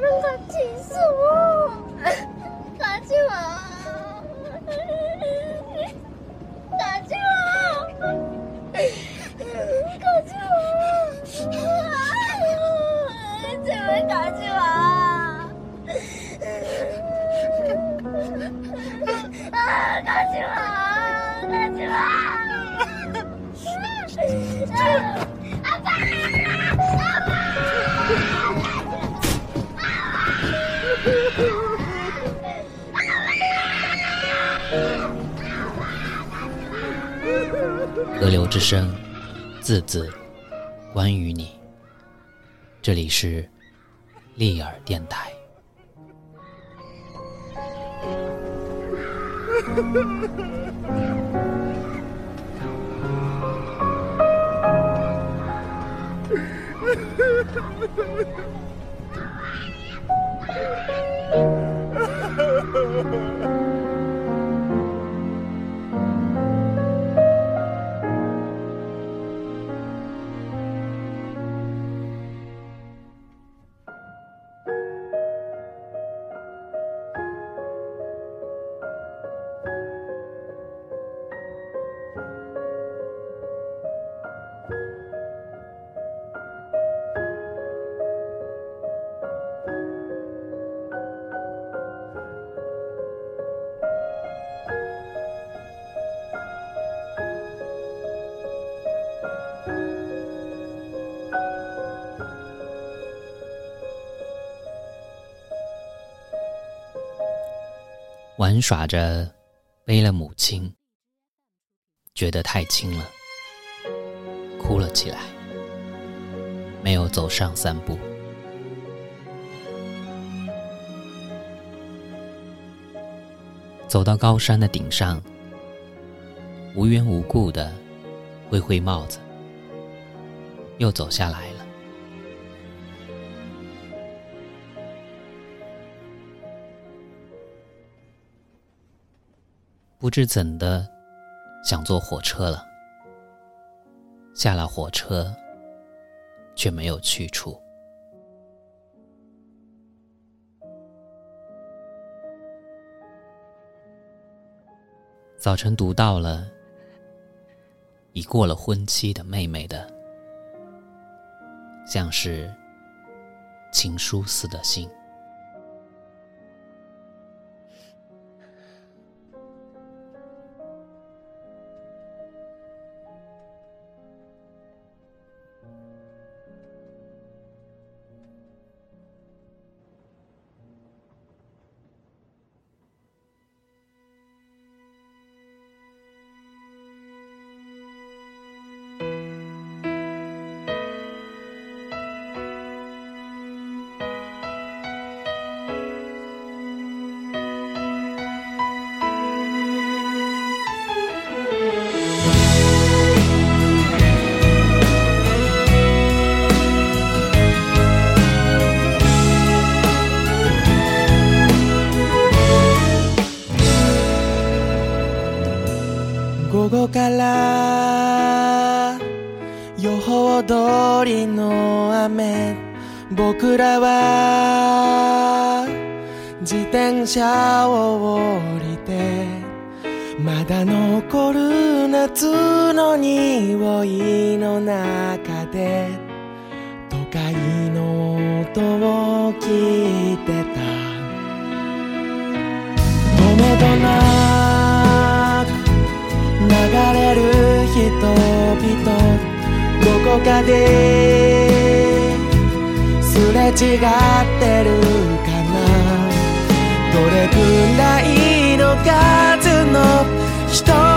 不要走！不要走！不要走！不要走！不要走！不要走！不要走！不要走！不要流之声，字字关于你。这里是利尔电台。玩耍着，背了母亲，觉得太轻了，哭了起来。没有走上三步，走到高山的顶上，无缘无故的挥挥帽子，又走下来。不知怎的，想坐火车了。下了火车，却没有去处。早晨读到了已过了婚期的妹妹的，像是情书似的信。大通りの雨僕らは自転車を降りてまだ残る夏の匂いの中で都会の音を聞いてた止めどなく流れる人々こかですれ違ってるかなどれくらいの数の人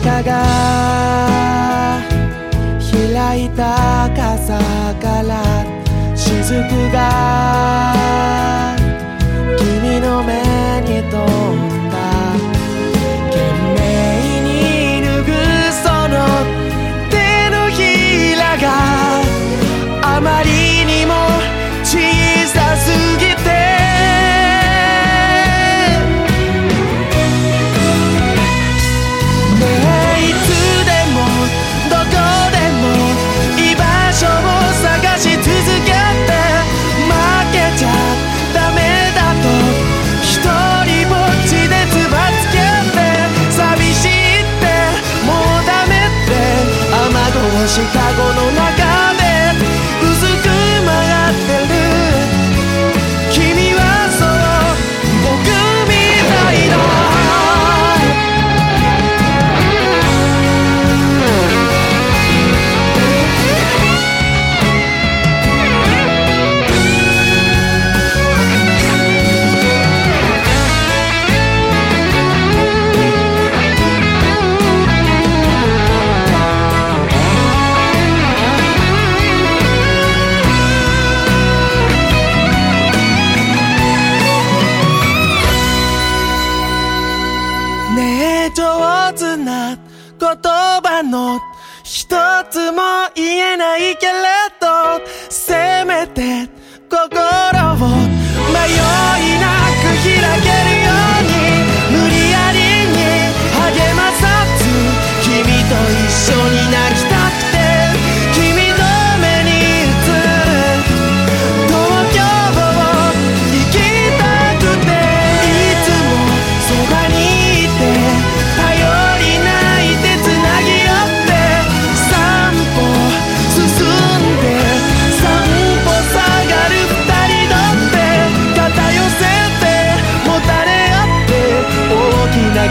が開いた傘から雫が君の目にとの中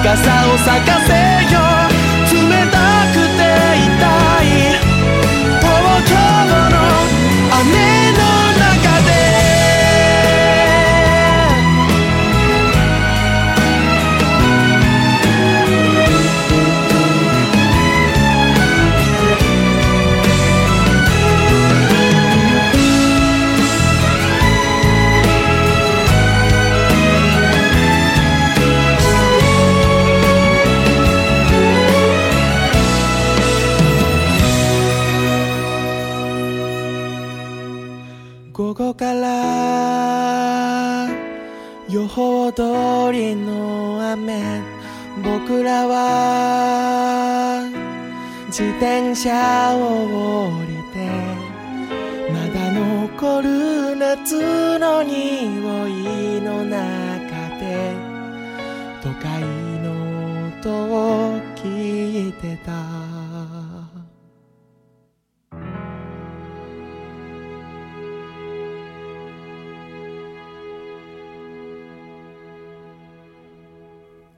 Casados a casa. 車を降りてまだ残る夏の匂いの中で都会の音を聞いてた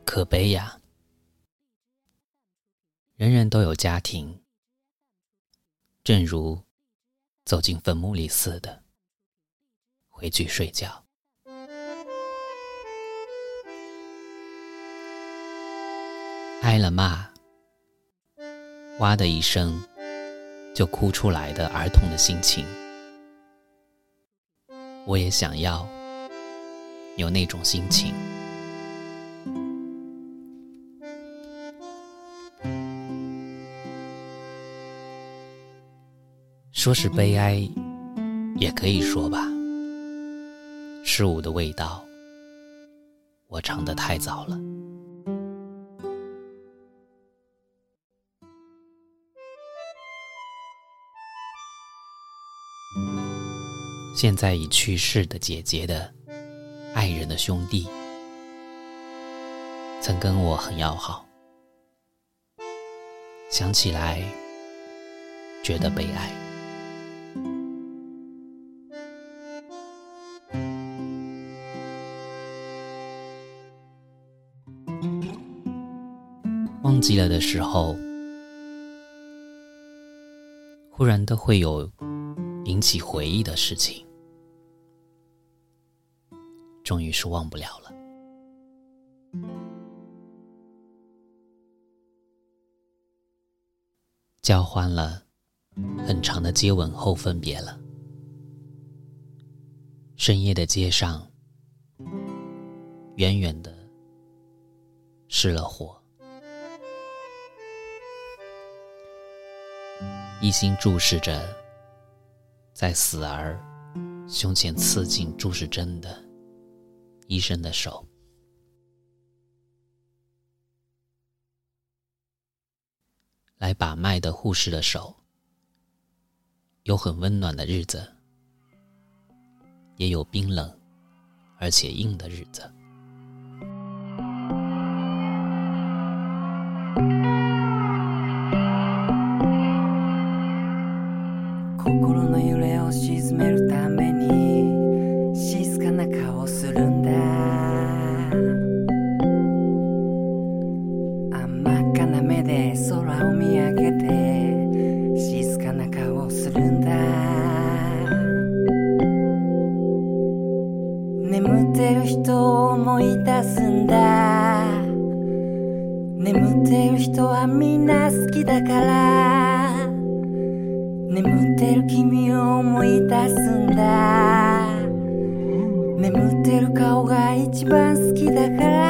可悲呀！人人都有家庭，正如走进坟墓里似的，回去睡觉。挨了骂，哇的一声就哭出来的儿童的心情，我也想要有那种心情。说是悲哀，也可以说吧。事物的味道，我尝的太早了。现在已去世的姐姐的爱人的兄弟，曾跟我很要好，想起来觉得悲哀。记了的时候，忽然都会有引起回忆的事情，终于是忘不了了。交换了很长的接吻后，分别了。深夜的街上，远远的失了火。一心注视着，在死儿胸前刺进注射针的医生的手，来把脉的护士的手，有很温暖的日子，也有冰冷而且硬的日子。な顔するんだ番好きだから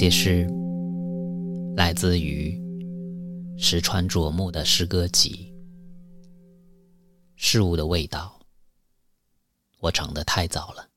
这些诗来自于石川卓木的诗歌集《事物的味道》。我长得太早了。